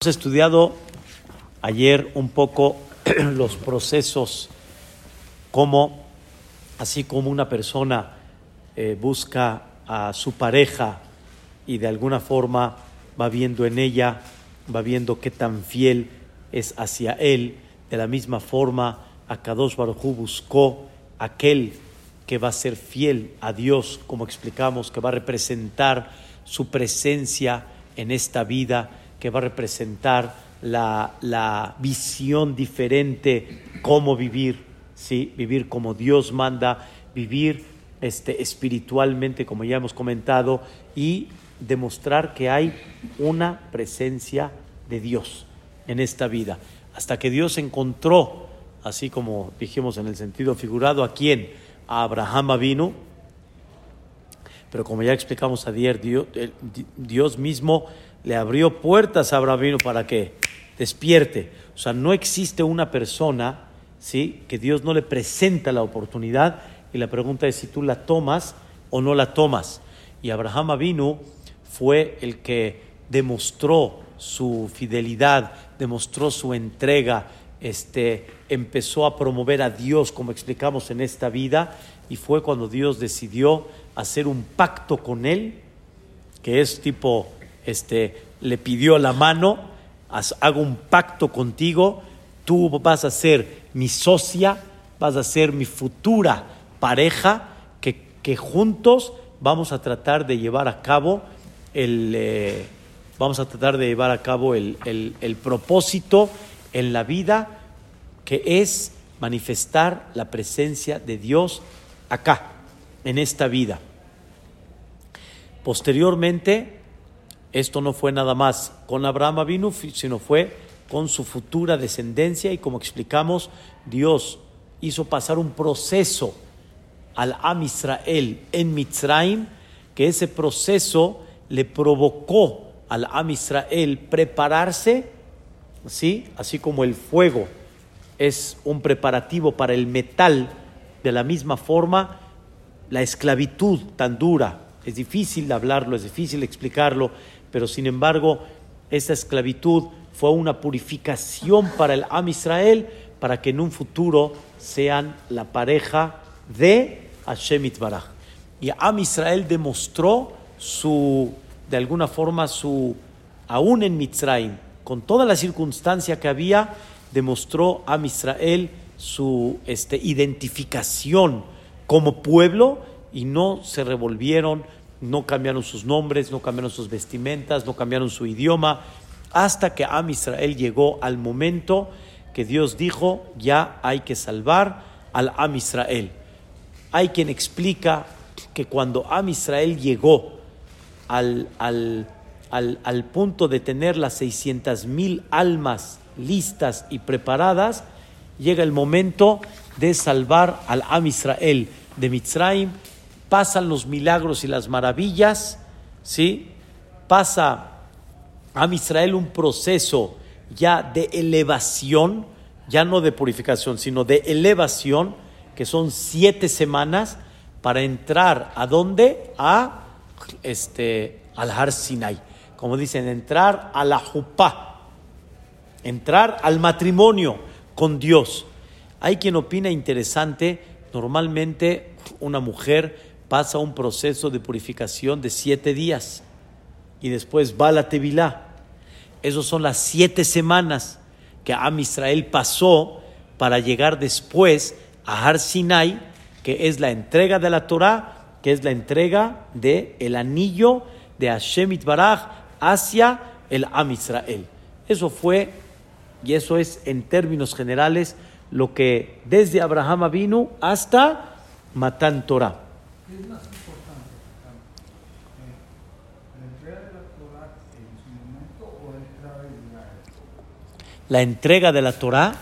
Hemos estudiado ayer un poco los procesos, como así como una persona eh, busca a su pareja y de alguna forma va viendo en ella, va viendo qué tan fiel es hacia él, de la misma forma Akadosh Baruj buscó aquel que va a ser fiel a Dios, como explicamos, que va a representar su presencia en esta vida que va a representar la, la visión diferente, cómo vivir, ¿sí? vivir como Dios manda, vivir este, espiritualmente, como ya hemos comentado, y demostrar que hay una presencia de Dios en esta vida. Hasta que Dios encontró, así como dijimos en el sentido figurado, a quién? A Abraham vino, pero como ya explicamos ayer, Dios, Dios mismo le abrió puertas a Abraham para que despierte. O sea, no existe una persona ¿sí? que Dios no le presenta la oportunidad y la pregunta es si tú la tomas o no la tomas. Y Abraham Avinu fue el que demostró su fidelidad, demostró su entrega, este, empezó a promover a Dios, como explicamos en esta vida, y fue cuando Dios decidió hacer un pacto con él, que es tipo este, le pidió la mano, hago un pacto contigo, tú vas a ser mi socia, vas a ser mi futura pareja, que, que juntos vamos a tratar de llevar a cabo el, eh, vamos a tratar de llevar a cabo el, el propósito en la vida que es manifestar la presencia de Dios acá, en esta vida. Posteriormente, esto no fue nada más con Abraham Avinu, sino fue con su futura descendencia y como explicamos, Dios hizo pasar un proceso al Am Israel en Mitzrayim, que ese proceso le provocó al Am Israel prepararse, ¿sí? así como el fuego es un preparativo para el metal, de la misma forma, la esclavitud tan dura, es difícil hablarlo, es difícil explicarlo, pero sin embargo esa esclavitud fue una purificación para el Am Israel para que en un futuro sean la pareja de Hashem Itbaraj. Y Am Israel demostró su, de alguna forma, su, aún en Mitzrayim, con toda la circunstancia que había, demostró Am Israel su este, identificación como pueblo y no se revolvieron no cambiaron sus nombres, no cambiaron sus vestimentas, no cambiaron su idioma, hasta que Am Israel llegó al momento que Dios dijo, ya hay que salvar al Am Israel. Hay quien explica que cuando Am Israel llegó al, al, al, punto de tener las 600 mil almas listas y preparadas, llega el momento de salvar al Am Israel de Mitzrayim pasan los milagros y las maravillas, ¿sí? Pasa a Israel un proceso ya de elevación, ya no de purificación, sino de elevación, que son siete semanas para entrar a dónde? A este al Har Sinai. Como dicen, entrar a la Jupá, entrar al matrimonio con Dios. Hay quien opina interesante, normalmente una mujer pasa un proceso de purificación de siete días y después va la Tevilá. Esas son las siete semanas que Am Israel pasó para llegar después a Har Sinai, que es la entrega de la Torah, que es la entrega del el anillo de Hashem Itbaraj hacia el Am Israel. Eso fue, y eso es en términos generales, lo que desde Abraham vino hasta Matán Torah. ¿Qué es más importante? ¿La entrega de la Torah en su momento o de Israel? La entrega de la Torah.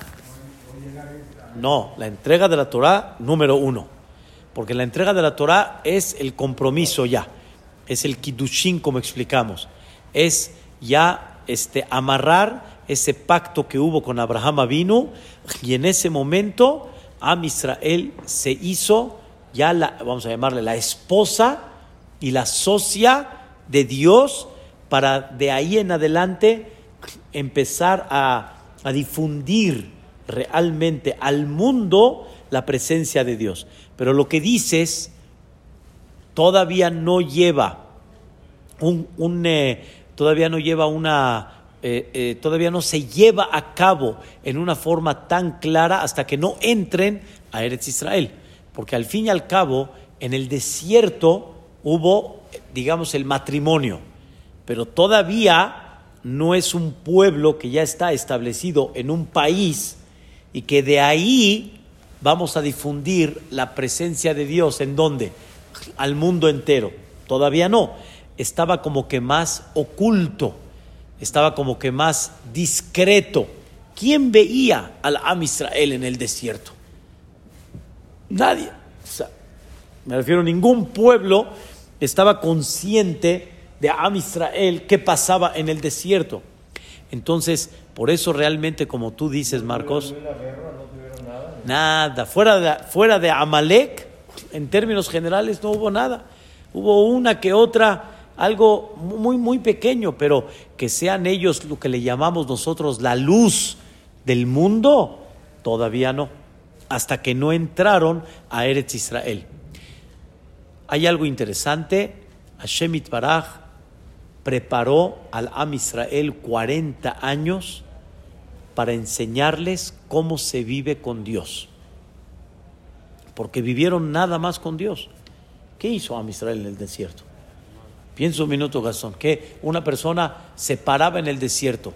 No, la entrega de la Torah número uno. Porque la entrega de la Torah es el compromiso ya. Es el kiddushin, como explicamos. Es ya este, amarrar ese pacto que hubo con Abraham vino y en ese momento Am Israel se hizo ya la, vamos a llamarle la esposa y la socia de Dios para de ahí en adelante empezar a, difundir realmente al mundo la presencia de Dios. Pero lo que dices todavía no lleva un, un eh, todavía no lleva una eh, eh, todavía no se lleva a cabo en una forma tan clara hasta que no entren a Eretz Israel. Porque al fin y al cabo, en el desierto hubo, digamos, el matrimonio, pero todavía no es un pueblo que ya está establecido en un país y que de ahí vamos a difundir la presencia de Dios. ¿En dónde? Al mundo entero. Todavía no. Estaba como que más oculto, estaba como que más discreto. ¿Quién veía al Am Israel en el desierto? Nadie. me refiero ningún pueblo estaba consciente de Am Israel pasaba en el desierto. Entonces, por eso realmente, como tú dices, Marcos, nada, fuera de, fuera de Amalek, en términos generales no hubo nada. Hubo una que otra, algo muy, muy pequeño, pero que sean ellos lo que le llamamos nosotros la luz del mundo, todavía no, hasta que no entraron a Eretz Israel. Hay algo interesante, Hashem Baraj preparó al Am Israel 40 años para enseñarles cómo se vive con Dios. Porque vivieron nada más con Dios. ¿Qué hizo Am Israel en el desierto? Piensa un minuto, Gastón, que una persona se paraba en el desierto.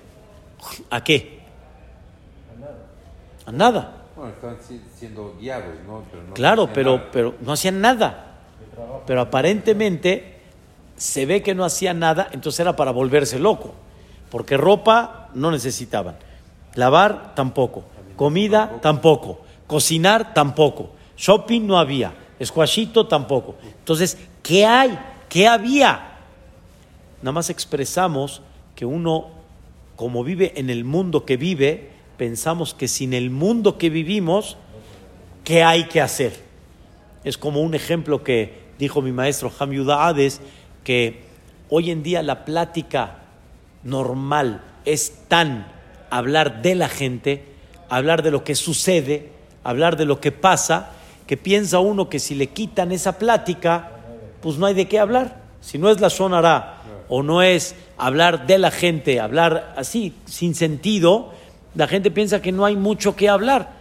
¿A qué? A nada. Bueno, estaban siendo guiados, ¿no? claro, pero, pero no hacían nada. Pero aparentemente se ve que no hacían nada, entonces era para volverse loco. Porque ropa no necesitaban. Lavar tampoco. Comida tampoco. Cocinar tampoco. Shopping no había. Squashito tampoco. Entonces, ¿qué hay? ¿Qué había? Nada más expresamos que uno, como vive en el mundo que vive, pensamos que sin el mundo que vivimos, ¿qué hay que hacer? Es como un ejemplo que dijo mi maestro Ham Hades, que hoy en día la plática normal es tan hablar de la gente, hablar de lo que sucede, hablar de lo que pasa, que piensa uno que si le quitan esa plática, pues no hay de qué hablar. Si no es la sonará o no es hablar de la gente, hablar así, sin sentido, la gente piensa que no hay mucho que hablar.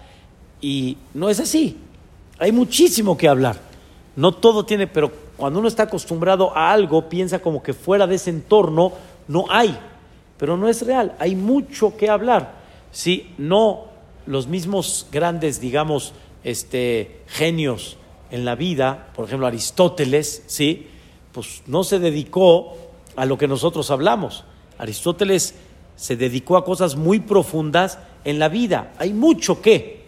Y no es así. Hay muchísimo que hablar. No todo tiene, pero cuando uno está acostumbrado a algo, piensa como que fuera de ese entorno no hay pero no es real. Hay mucho que hablar. Si no los mismos grandes, digamos, este, genios en la vida, por ejemplo Aristóteles, ¿sí? pues no se dedicó a lo que nosotros hablamos. Aristóteles se dedicó a cosas muy profundas en la vida. Hay mucho que.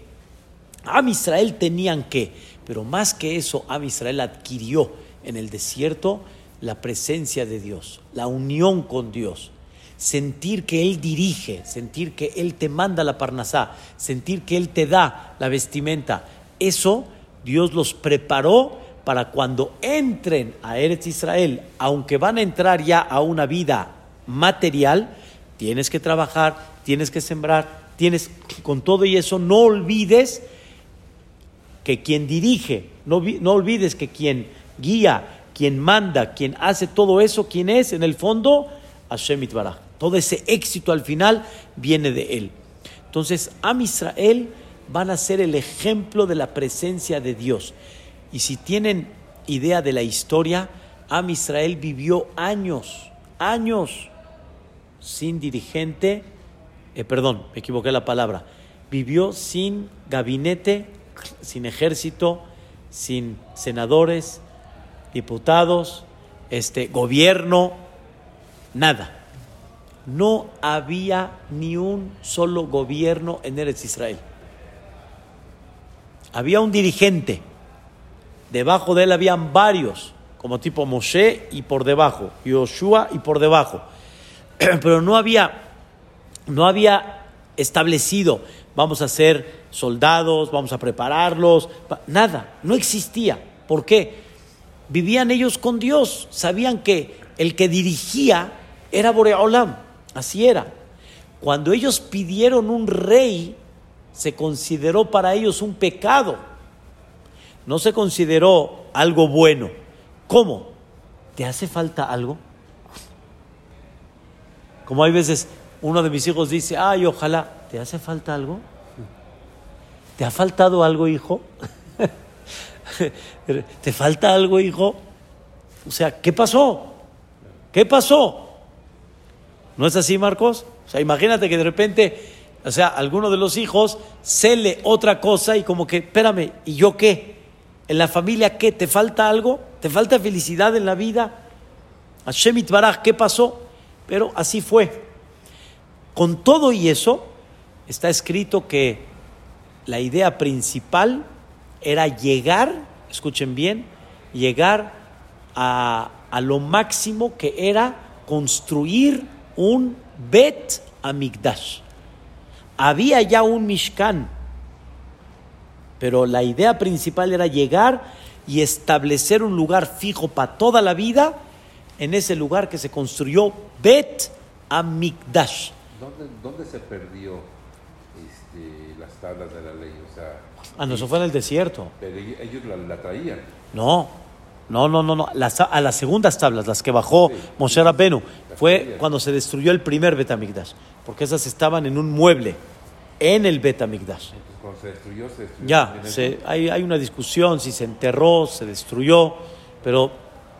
Am Israel tenían que, pero más que eso, Am Israel adquirió en el desierto la presencia de Dios, la unión con Dios sentir que Él dirige, sentir que Él te manda la parnasá, sentir que Él te da la vestimenta. Eso Dios los preparó para cuando entren a Eretz Israel, aunque van a entrar ya a una vida material, tienes que trabajar, tienes que sembrar, tienes con todo y eso no olvides que quien dirige, no, olvides que quien guía, quien manda, quien hace todo eso, quien es en el fondo, Hashem Itbaraj. Todo ese éxito al final viene de él. Entonces, Am Israel van a ser el ejemplo de la presencia de Dios. Y si tienen idea de la historia, Am Israel vivió años, años sin dirigente, eh, perdón, me equivoqué la palabra, vivió sin gabinete, sin ejército, sin senadores, diputados, este gobierno, nada no había ni un solo gobierno en Eretz Israel. Había un dirigente, debajo de él habían varios, como tipo Moshe y por debajo, Yoshua y por debajo. Pero no había, no había establecido, vamos a ser soldados, vamos a prepararlos, nada, no existía. ¿Por qué? Vivían ellos con Dios, sabían que el que dirigía era Boreolam. Así era. Cuando ellos pidieron un rey, se consideró para ellos un pecado. No se consideró algo bueno. ¿Cómo? ¿Te hace falta algo? Como hay veces uno de mis hijos dice, ay, ojalá, ¿te hace falta algo? ¿Te ha faltado algo, hijo? ¿Te falta algo, hijo? O sea, ¿qué pasó? ¿Qué pasó? ¿No es así, Marcos? O sea, imagínate que de repente, o sea, alguno de los hijos cele otra cosa y como que, espérame, ¿y yo qué? ¿En la familia qué? ¿Te falta algo? ¿Te falta felicidad en la vida? Hashem Baraj, ¿qué pasó? Pero así fue. Con todo y eso, está escrito que la idea principal era llegar, escuchen bien, llegar a, a lo máximo que era construir un Bet Amigdash. Había ya un Mishkan, pero la idea principal era llegar y establecer un lugar fijo para toda la vida en ese lugar que se construyó Bet Amigdash. ¿Dónde, dónde se perdió este, las tablas de la ley? O sea, Ah, no, eso fue en el desierto. pero ellos la, la traían. No, no, no, no, no. Las- a las segundas tablas, las que bajó Sí. Moshe Rabbenu, Las fue cuando se destruyó el primer Betamigdash, porque esas estaban en un mueble, en el Betamigdash. Entonces, cuando se destruyó, se destruyó. Ya, se- hay, hay una discusión si se enterró, se destruyó, pero,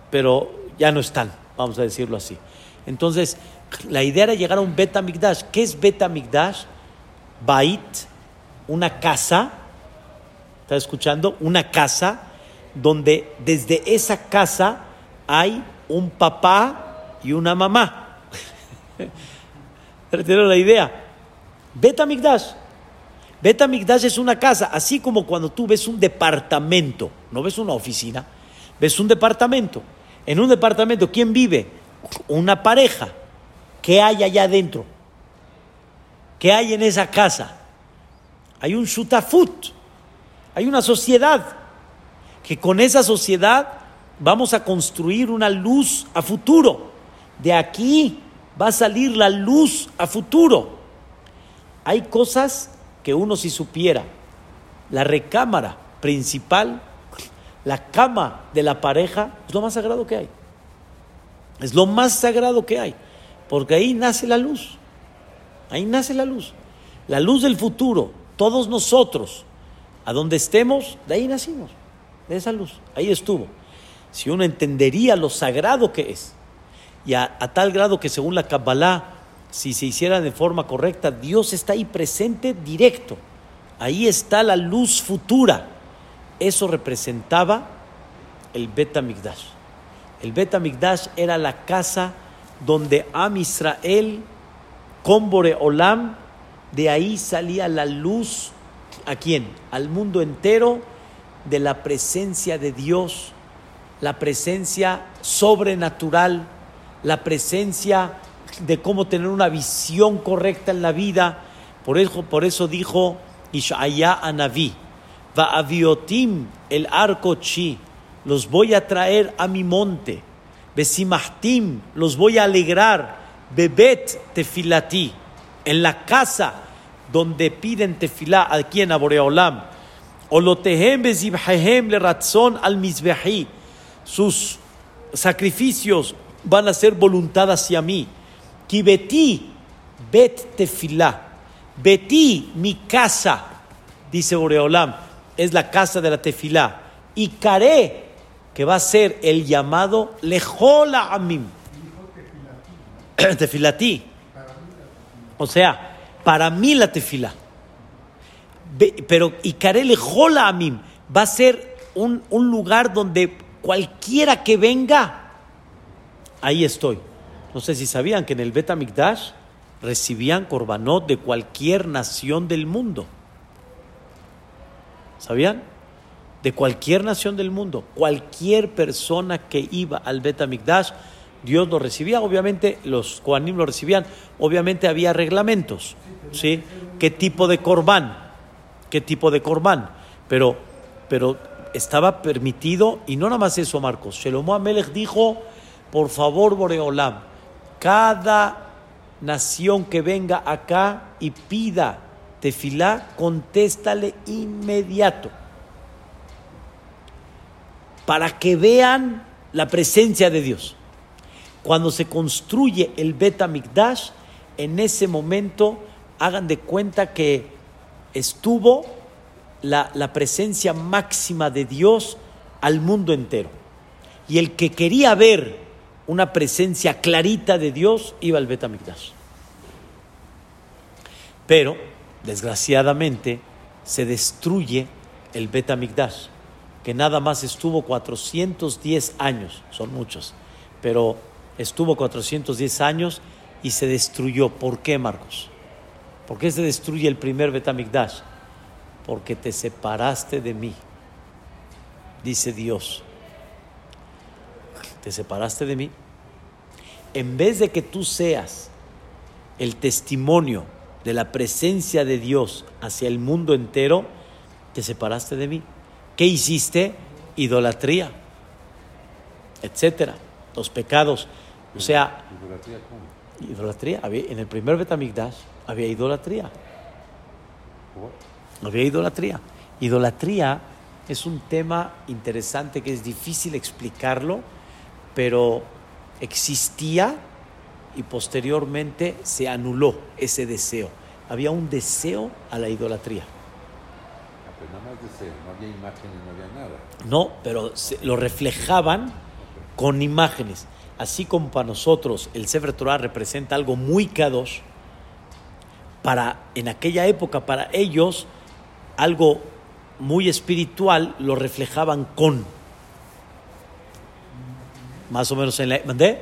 pero ya no están, vamos a decirlo así. Entonces, la idea era llegar a un Betamigdash. ¿Qué es Betamigdash? Bait, una casa, ¿estás escuchando? Una casa donde desde esa casa hay un papá y una mamá. ¿Retieron la idea? Betamigdash. Betamigdash es una casa, así como cuando tú ves un departamento, no ves una oficina, ves un departamento. En un departamento, ¿quién vive? Una pareja. ¿Qué hay allá adentro? ¿Qué hay en esa casa? Hay un shutafut, hay una sociedad, que con esa sociedad vamos a construir una luz a futuro. De aquí va a salir la luz a futuro. Hay cosas que uno si supiera. La recámara principal, la cama de la pareja, es lo más sagrado que hay. Es lo más sagrado que hay. Porque ahí nace la luz. Ahí nace la luz. La luz del futuro. Todos nosotros, a donde estemos, de ahí nacimos. De esa luz. Ahí estuvo. Si uno entendería lo sagrado que es, y a, tal grado que según la Kabbalah, si se hiciera de forma correcta, Dios está ahí presente directo. Ahí está la luz futura. Eso representaba el Bet Amigdash. El Bet Amigdash era la casa donde Am Israel, con Boreolam, de ahí salía la luz. ¿A quién? Al mundo entero de la presencia de Dios, la presencia sobrenatural, la presencia de cómo tener una visión correcta en la vida. Por eso, por eso dijo Ishaya a Naví, va aviotim el arco chi, los voy a traer a mi monte, besimahtim, los voy a alegrar, bebet tefilati, en la casa donde piden tefilá aquí en Aboreolam, olotehem bezibhehem le ratzon al mizbehi, sus sacrificios van a ser voluntad hacia mí. Kibeti bet tefilá. Betí, mi casa, dice Boreolam, es la casa de la tefilá. Y Karé, que va a ser el llamado Lejola Amim. Tefilatí. O sea, para mí la tefilá. Ve- Pero Icaré Lejola Amim va a ser un, un lugar donde cualquiera que venga, ahí estoy. No sé si sabían que en el Bet Amikdash recibían korbanot de cualquier nación del mundo. ¿Sabían? De cualquier nación del mundo. Cualquier persona que iba al Bet Amikdash, Dios lo recibía. Obviamente, los Kohanim lo recibían. Obviamente, había reglamentos. ¿Sí? ¿Qué tipo de corbán? ¿Qué tipo de corbán? Pero, pero estaba permitido, y no nada más eso, Marcos. Shelomo Amelech dijo: Por favor, Boreolam, cada nación que venga acá y pida tefilá, contéstale inmediato. Para que vean la presencia de Dios. Cuando se construye el Bet Mikdash, en ese momento hagan de cuenta que estuvo la, la presencia máxima de Dios al mundo entero. Y el que quería ver una presencia clarita de Dios iba al Bet Mikdash. Pero, desgraciadamente, se destruye el Bet Mikdash, que nada más estuvo 410 años, son muchos, pero estuvo 410 años y se destruyó. ¿Por qué, Marcos? ¿Por qué se destruye el primer Betamigdash? Porque te separaste de mí, dice Dios. Te separaste de mí. En vez de que tú seas el testimonio de la presencia de Dios hacia el mundo entero, te separaste de mí. ¿Qué hiciste? Idolatría, etcétera, los pecados. O sea, ¿Idolatría cómo? idolatría. Había, en el primer Betamigdash había idolatría. ¿Cómo? Había idolatría. Idolatría es un tema interesante que es difícil explicarlo, pero existía y posteriormente se anuló ese deseo. Había un deseo a la idolatría. Pues nada más deseo, no había imágenes, no había nada. No, pero lo reflejaban con imágenes. Así como para nosotros el Sefer Torah representa algo muy kadosh, para en aquella época para ellos algo muy espiritual lo reflejaban con más o menos en la ¿mandé?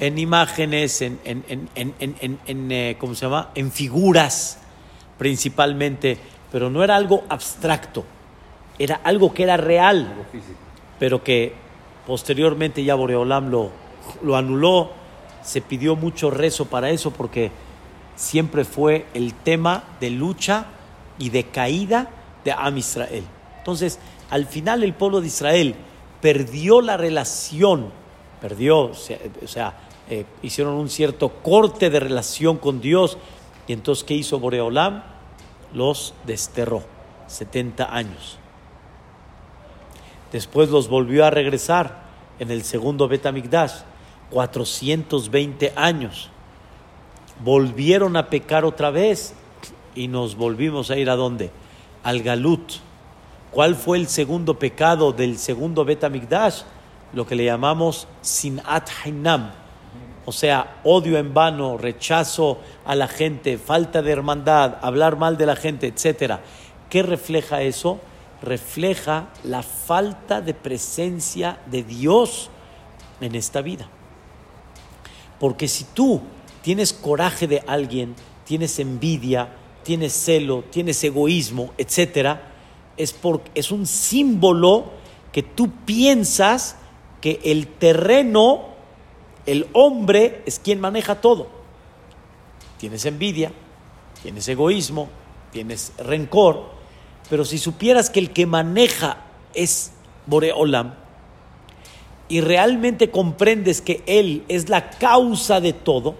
en imágenes en, en, en, en, en, en- en, eh, ¿cómo se llama? en figuras principalmente pero no era algo abstracto. Era algo que era real. Pero que posteriormente ya Boreolam lo, lo anuló, se pidió mucho rezo para eso porque siempre fue el tema de lucha y de caída de Am Israel. Entonces, al final el pueblo de Israel perdió la relación, perdió, o sea, o sea, eh, hicieron un cierto corte de relación con Dios. Y entonces, ¿qué hizo Boreolam? Los desterró, 70 años. Después los volvió a regresar en el segundo Betamigdash, 420 años. Volvieron a pecar otra vez y nos volvimos a ir a dónde? Al Galut. ¿Cuál fue el segundo pecado del segundo Betamigdash? Lo que le llamamos Sinat Hainam. O sea, odio en vano, rechazo a la gente, falta de hermandad, hablar mal de la gente, etc. ¿Qué refleja eso? refleja la falta de presencia de Dios en esta vida. Porque si tú tienes coraje de alguien, tienes envidia, tienes celo, tienes egoísmo, etcétera, es, por, es un símbolo que tú piensas que el terreno, el hombre, es quien maneja todo. Tienes envidia, tienes egoísmo, tienes rencor, pero si supieras que el que maneja es Boreolam y realmente comprendes que Él es la causa de todo,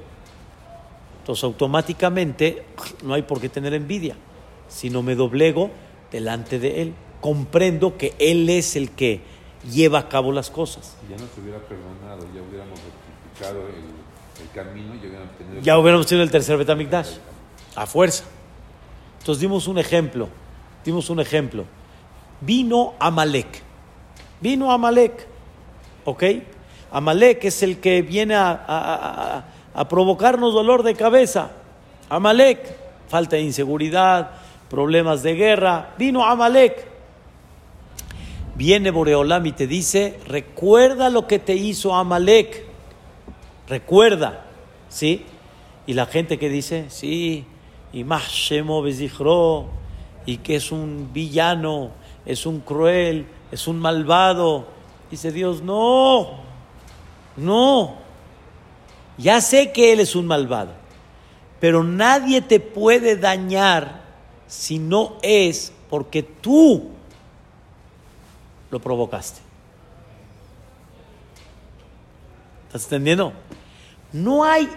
entonces automáticamente no hay por qué tener envidia, sino me doblego delante de Él. Comprendo que Él es el que lleva a cabo las cosas. Ya nos hubiera perdonado, ya hubiéramos ya hubiéramos tenido... El tercer Betamigdash, a fuerza. Entonces dimos un ejemplo, dimos un ejemplo. Vino Amalek, vino Amalek, ¿ok? Amalek es el que viene a- a provocarnos dolor de cabeza. Amalek, falta de inseguridad, problemas de guerra. Vino Amalek. Viene Boreolam y te dice, recuerda lo que te hizo Amalek. Recuerda, ¿sí? Y la gente que dice, sí, y más y que es un villano, es un cruel, es un malvado. Dice Dios, no, no. Ya sé que Él es un malvado, pero nadie te puede dañar si no es porque tú lo provocaste. ¿Estás entendiendo? No hay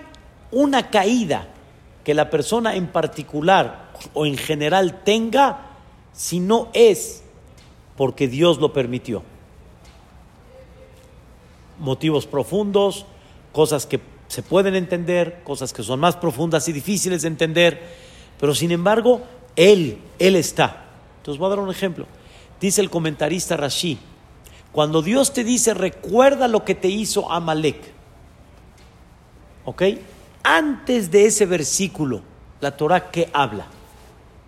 una caída que la persona en particular o en general tenga si no es porque Dios lo permitió. Motivos profundos, cosas que se pueden entender, cosas que son más profundas y difíciles de entender, pero sin embargo, Él, Él está. Entonces voy a dar un ejemplo. Dice el comentarista Rashi, cuando Dios te dice, recuerda lo que te hizo Amalek, ¿ok? Antes de ese versículo, la Torah, ¿qué habla?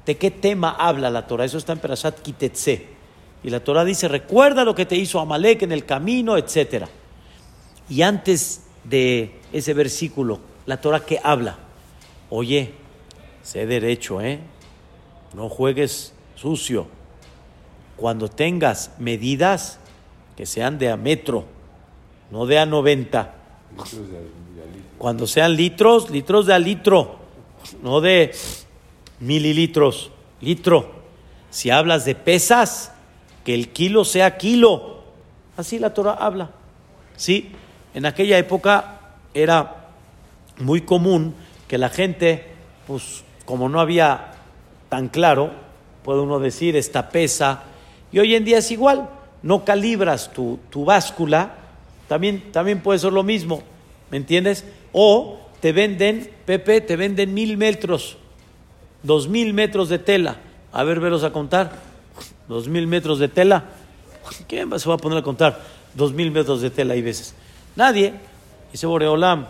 ¿De qué tema habla la Torah? Eso está en Perashat Kitetse. Y la Torah dice, recuerda lo que te hizo Amalek en el camino, etc. Y antes de ese versículo, la Torah ¿qué habla, oye, sé derecho, ¿eh? No juegues sucio. Cuando tengas medidas que sean de a metro, no de a 90. Cuando sean litros, litros de a litro, no de mililitros, litro. Si hablas de pesas, que el kilo sea kilo. Así la Torah habla. Sí, en aquella época era muy común que la gente, pues como no había tan claro, puede uno decir, esta pesa, y hoy en día es igual, no calibras tu, tu báscula, también, también puede ser lo mismo, ¿me entiendes? O te venden, Pepe, te venden mil metros, dos mil metros de tela. A ver, veros a contar. Dos mil metros de tela. ¿Quién se va a poner a contar dos mil metros de tela hay veces? Nadie. Dice Boreolam.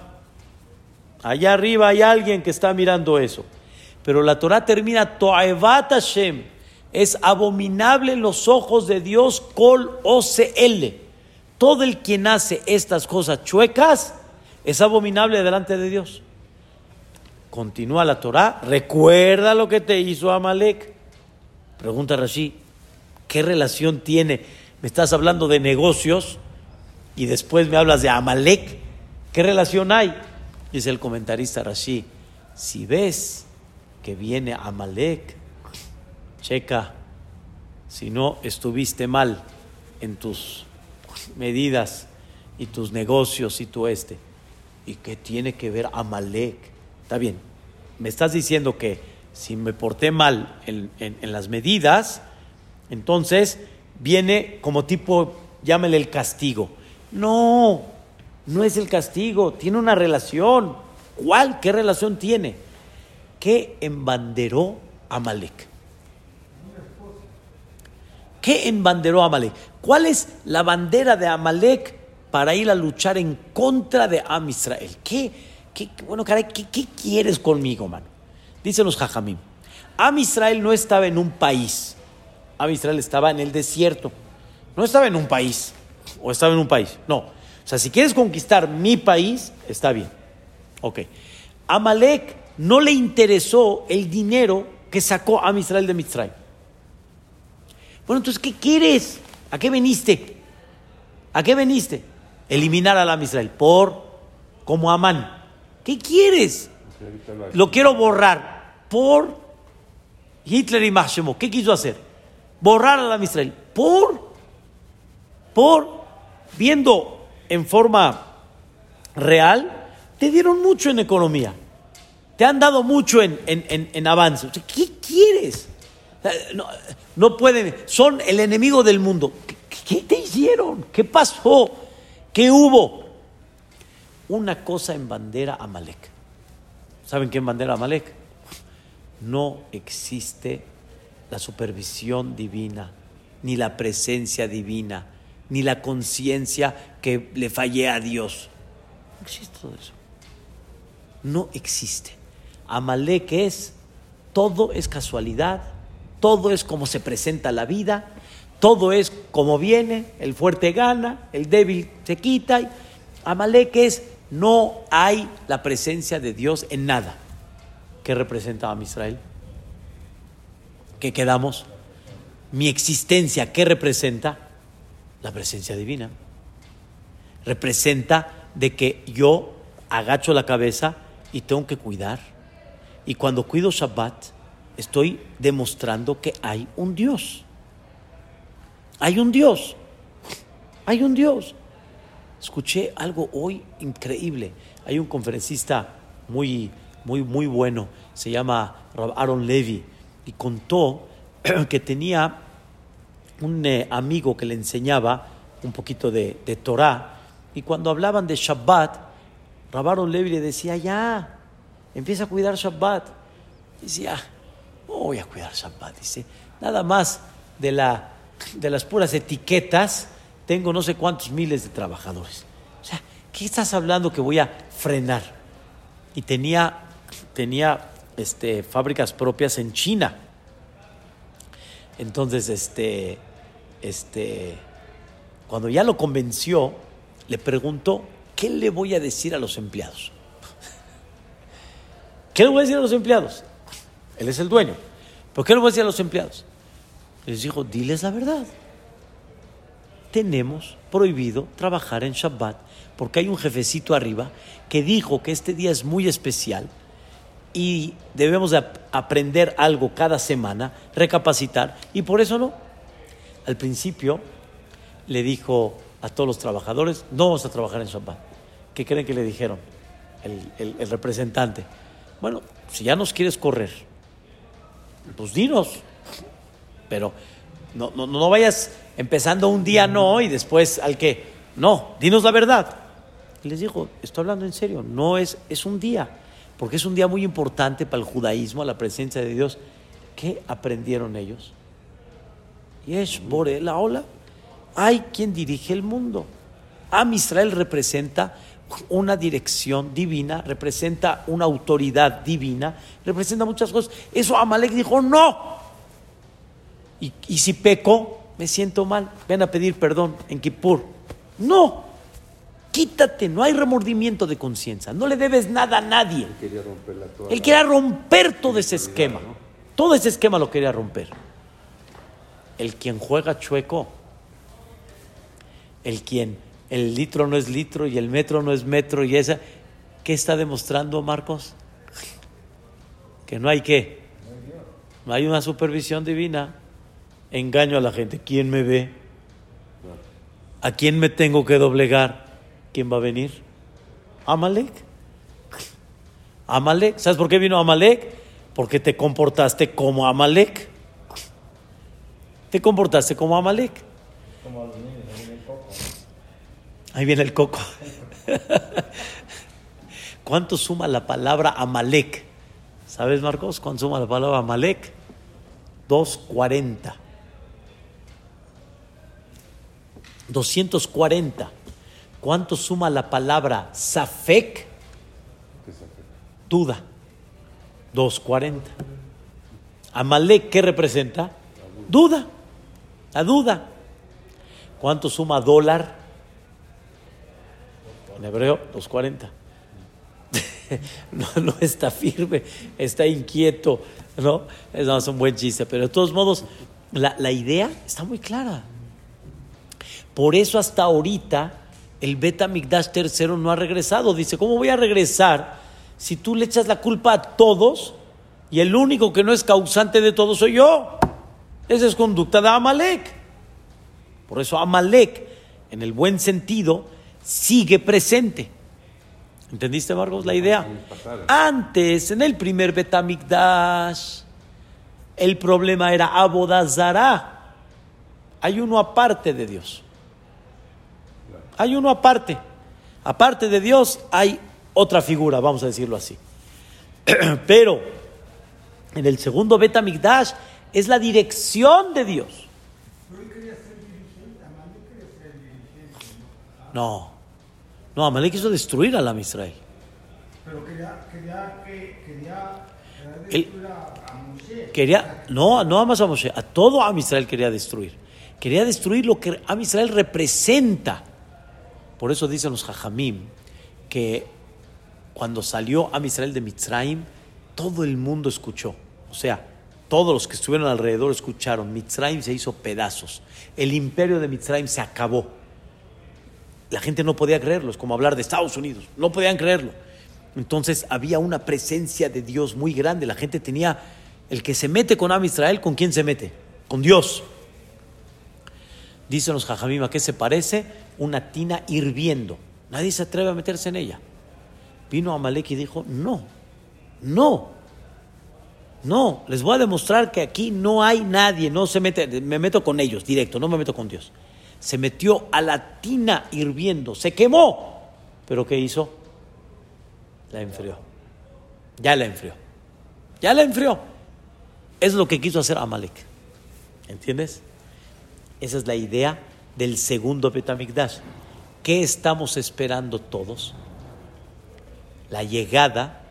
Allá arriba hay alguien que está mirando eso. Pero la Torah termina Toaevat Hashem. Es abominable en los ojos de Dios Kol OCL. Todo el quien hace estas cosas chuecas es abominable delante de Dios. Continúa la Torah, recuerda lo que te hizo Amalek. Pregunta Rashi, ¿qué relación tiene? Me estás hablando de negocios y después me hablas de Amalek. ¿Qué relación hay? Dice el comentarista Rashi, si ves que viene Amalek, checa, si no estuviste mal en tus medidas y tus negocios y tu este. ¿Y qué tiene que ver Amalek? Está bien, me estás diciendo que si me porté mal en, las medidas, entonces viene como tipo, llámele el castigo. No, no es el castigo, tiene una relación. ¿Cuál? ¿Qué relación tiene? ¿Qué embanderó Amalek? ¿Qué embanderó Amalek? ¿Cuál es la bandera de Amalek para ir a luchar en contra de Am Israel. ¿Qué, qué bueno, caray, ¿qué, quieres conmigo, mano? Dicen los Jajamim. Am Israel no estaba en un país. Am Israel estaba en el desierto. No estaba en un país. O estaba en un país. No. O sea, si quieres conquistar mi país, está bien. Ok. Amalek no le interesó el dinero que sacó a Israel de Mitzray. Bueno, entonces, ¿qué quieres? ¿A qué veniste? ¿A qué veniste? eliminar a la Israel por como Amán. ¿Qué quieres? Lo quiero borrar por Hitler y Mashemo. ¿Qué quiso hacer? Borrar a la Israel por por viendo en forma real, te dieron mucho en economía. Te han dado mucho en, en, avance. ¿Qué quieres? No, no, pueden, son el enemigo del mundo. ¿Qué te hicieron? ¿Qué pasó? ¿Qué hubo? Una cosa en bandera Amalek. ¿Saben qué en bandera Amalek? No existe la supervisión divina, ni la presencia divina, ni la conciencia que le fallé a Dios. No existe todo eso. No existe. Amalek es, todo es casualidad, todo es como se presenta la vida, todo es como viene, el fuerte gana, el débil se quita. Amalek es, no hay la presencia de Dios en nada. ¿Qué representa a Israel? ¿Qué quedamos? Mi existencia, ¿qué representa? La presencia divina. Representa de que yo agacho la cabeza y tengo que cuidar. Y cuando cuido Shabbat, estoy demostrando que hay un Dios. Hay un Dios. Hay un Dios. Escuché algo hoy increíble. Hay un conferencista muy, muy, muy bueno, se llama Aaron Levy, y contó que tenía un eh, amigo que le enseñaba un poquito de, Torah, y cuando hablaban de Shabbat, Aaron Levy le decía, ya, empieza a cuidar Shabbat. Decía, no voy a cuidar Shabbat, dice, nada más de, la, de las puras etiquetas, tengo no sé cuántos miles de trabajadores. O sea, ¿qué estás hablando que voy a frenar? Y tenía, tenía este, fábricas propias en China. Entonces, este, este, cuando ya lo convenció, le preguntó, ¿qué le voy a decir a los empleados? ¿Qué le voy a decir a los empleados? Él es el dueño. ¿Por qué le voy a decir a los empleados? Les dijo, diles la verdad. Tenemos prohibido trabajar en Shabbat porque hay un jefecito arriba que dijo que este día es muy especial y debemos de aprender algo cada semana, recapacitar, y por eso no. Al principio le dijo a todos los trabajadores, no vamos a trabajar en Shabbat. ¿Qué creen que le dijeron el representante? Bueno, si ya nos quieres correr, pues dinos, pero no, no, no vayas empezando un día no y después al que, no, dinos la verdad. Y les dijo, estoy hablando en serio, no es, es un día, porque es un día muy importante para el judaísmo, la presencia de Dios. ¿Qué aprendieron ellos? Y es la ola. Hay quien dirige el mundo. Am Israel representa una dirección divina, representa una autoridad divina, representa muchas cosas. Eso Amalek dijo, no. Y, y si peco, me siento mal, ven a pedir perdón en Kippur. No, quítate, no hay remordimiento de conciencia, no le debes nada a nadie. Él quería, romper todo ese esquema, todo ese esquema lo quería romper. El quien juega chueco, el quien el litro no es litro y el metro no es metro y esa, ¿qué está demostrando Marcos? Que no hay qué, no hay una supervisión divina engaño a la gente. ¿Quién me ve? ¿A quién me tengo que doblegar? ¿Quién va a venir? Amalek. Amalek. ¿Sabes por qué vino Amalek? Porque te comportaste como Amalek. Te comportaste como Amalek. Ahí viene el coco. ¿Cuánto suma la palabra Amalek? ¿Sabes, Marcos? ¿Cuánto suma la palabra Amalek? 240. 240. ¿Cuánto suma la palabra Safek? Duda. 240. Amalek, ¿qué representa? Duda. La duda. ¿Cuánto suma dólar? En hebreo, 240. no, no está firme, está inquieto, ¿no? Es un buen chiste, pero de todos modos, la, la idea está muy clara. Por eso hasta ahorita el Beta Migdash tercero no ha regresado. Dice, ¿cómo voy a regresar si tú le echas la culpa a todos y el único que no es causante de todo soy yo? Esa es conducta de Amalek. Por eso Amalek, en el buen sentido, sigue presente. ¿Entendiste, Marcos, la idea? Antes, en el primer Betamikdash, el problema era Abodazara. Hay uno aparte de Dios. Hay uno aparte. Aparte de Dios hay otra figura, vamos a decirlo así. Pero en el segundo Betamigdash es la dirección de Dios. No, no, Amalek quiso destruir a la Israel. Pero quería, quería, quería, destruir a, Moshe. Quería, no, no a más a Moshe, a todo a Israel quería destruir. Quería destruir lo que a Israel representa. Por eso dicen los Jajamim que cuando salió a Israel de Mitzrayim, todo el mundo escuchó. O sea, todos los que estuvieron alrededor escucharon. Mitzrayim se hizo pedazos. El imperio de Mitzrayim se acabó. La gente no podía creerlo, es como hablar de Estados Unidos. No podían creerlo. Entonces había una presencia de Dios muy grande. La gente tenía, el que se mete con Am Israel, ¿con quién se mete? Con Dios. Dicen los Jajamim, ¿a qué se parece? una tina hirviendo. Nadie se atreve a meterse en ella. Vino Amalek y dijo, no, no, no, les voy a demostrar que aquí no hay nadie, no se mete, me meto con ellos directo, no me meto con Dios. Se metió a la tina hirviendo, se quemó, pero ¿qué hizo? La enfrió. Ya la enfrió. Ya la enfrió. Es lo que quiso hacer Amalek. ¿Entiendes? Esa es la idea del segundo Betamigdash. ¿Qué estamos esperando todos? La llegada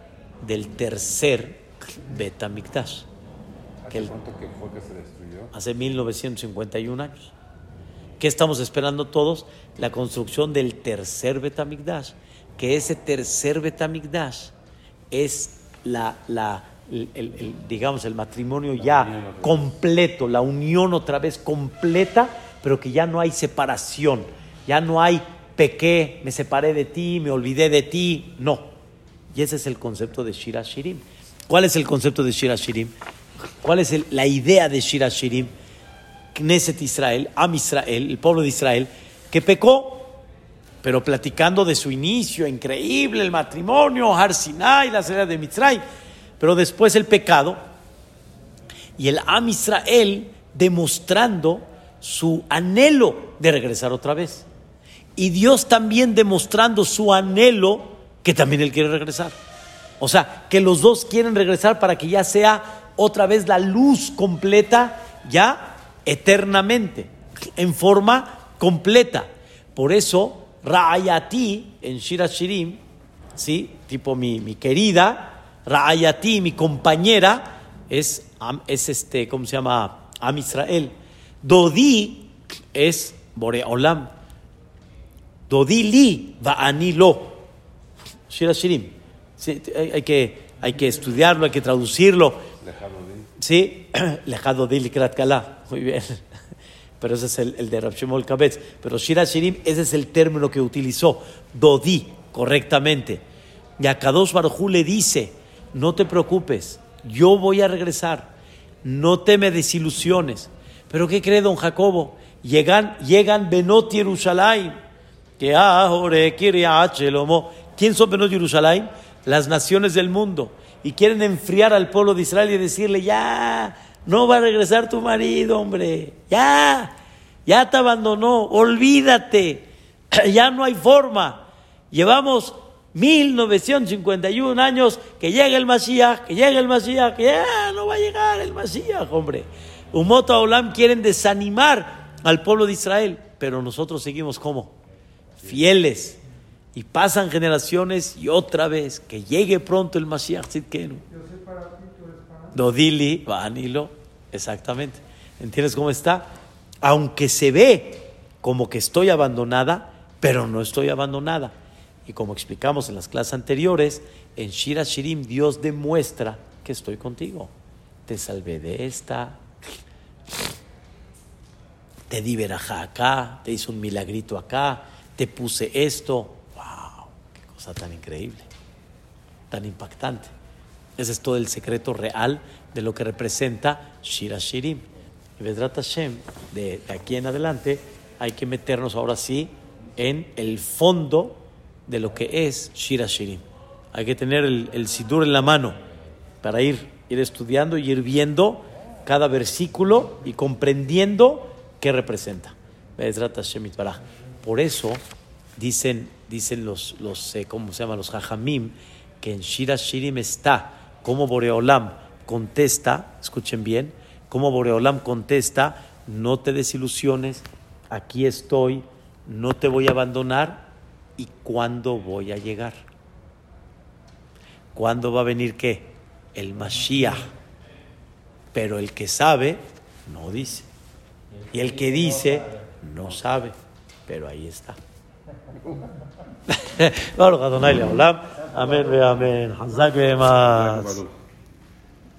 del tercer Betamigdash. ¿Hace cuánto que fue que se destruyó? Hace 1951 años. ¿Qué estamos esperando todos? La construcción del tercer Betamigdash. Que ese tercer Betamigdash es la, la, el, digamos, el matrimonio ya completo, la unión otra vez completa, pero que ya no hay separación, ya no hay pequé, me separé de ti, me olvidé de ti, no. Y ese es el concepto de Shira Shirim. ¿Cuál es el concepto de Shira Shirim? ¿Cuál es la idea de Shira Shirim? Knesset Israel, Am Israel, el pueblo de Israel, que pecó, pero platicando de su inicio, increíble, el matrimonio, Har Sinai, la salida de Mitzray, pero después el pecado, y el Am Israel demostrando su anhelo de regresar otra vez. Y Dios también demostrando su anhelo que también Él quiere regresar. O sea, que los dos quieren regresar para que ya sea otra vez la luz completa, ya eternamente, en forma completa. Por eso, Ra'ayati en Shira Shirim, ¿sí? tipo mi, mi querida, Ra'ayati, mi compañera, es, es este, ¿cómo se llama? Am Israel. Dodi es Boreolam. Dodi li va'ani lo. Shira Shirim. Hay, que, hay que estudiarlo, hay que traducirlo. Lejano de Sí, Lejado de Likrat Kala. Muy bien. Pero ese es el, de Rav Shimon Kabetz. Pero Shira Shirim, ese es el término que utilizó. Dodi, correctamente. Y a Kadosh le dice: No te preocupes, yo voy a regresar. No te me desilusiones. Pero ¿qué cree don Jacobo? Llegan, llegan Benot Yerushalayim. Que ahora. ¿Quién son Benot Yerushalayim? Las naciones del mundo. Y quieren enfriar al pueblo de Israel y decirle, ya, no va a regresar tu marido, hombre. Ya, ya te abandonó. Olvídate. Ya no hay forma. Llevamos 1951 años que llega el Mashiach, que llega el Mashiach, que ya no va a llegar el Mashiach, hombre. Umota Olam quieren desanimar al pueblo de Israel, pero nosotros seguimos como fieles. Y pasan generaciones y otra vez que llegue pronto el Mashiach Tzidkenu. Yo soy para ti, tú eres para mí. Dodili, Vanilo, exactamente. ¿Entiendes cómo está? Aunque se ve como que estoy abandonada, pero no estoy abandonada. Y como explicamos en las clases anteriores, en Shira Shirim Dios demuestra que estoy contigo. Te salvé de esta, te di verajá acá, te hice un milagrito acá, te puse esto. ¡Wow! ¡Qué cosa tan increíble! Tan impactante. Ese es todo el secreto real de lo que representa Shira Shirim. Y Vedrat Hashem, de, de aquí en adelante, hay que meternos ahora sí en el fondo de lo que es Shira Shirim. Hay que tener el, el sidur en la mano para ir, ir estudiando y ir viendo cada versículo y comprendiendo qué representa. Por eso dicen, dicen los, los eh, ¿cómo se llama? Los hajamim, que en Shira Shirim está como Boreolam contesta, escuchen bien, como Boreolam contesta, no te desilusiones, aquí estoy, no te voy a abandonar y cuándo voy a llegar. ¿Cuándo va a venir qué? El Mashiach. Pero el que sabe, no dice. Y el que dice, no sabe. Pero ahí está. ברוך אדוני לעולם, אמן ואמן, חזק ואמץ.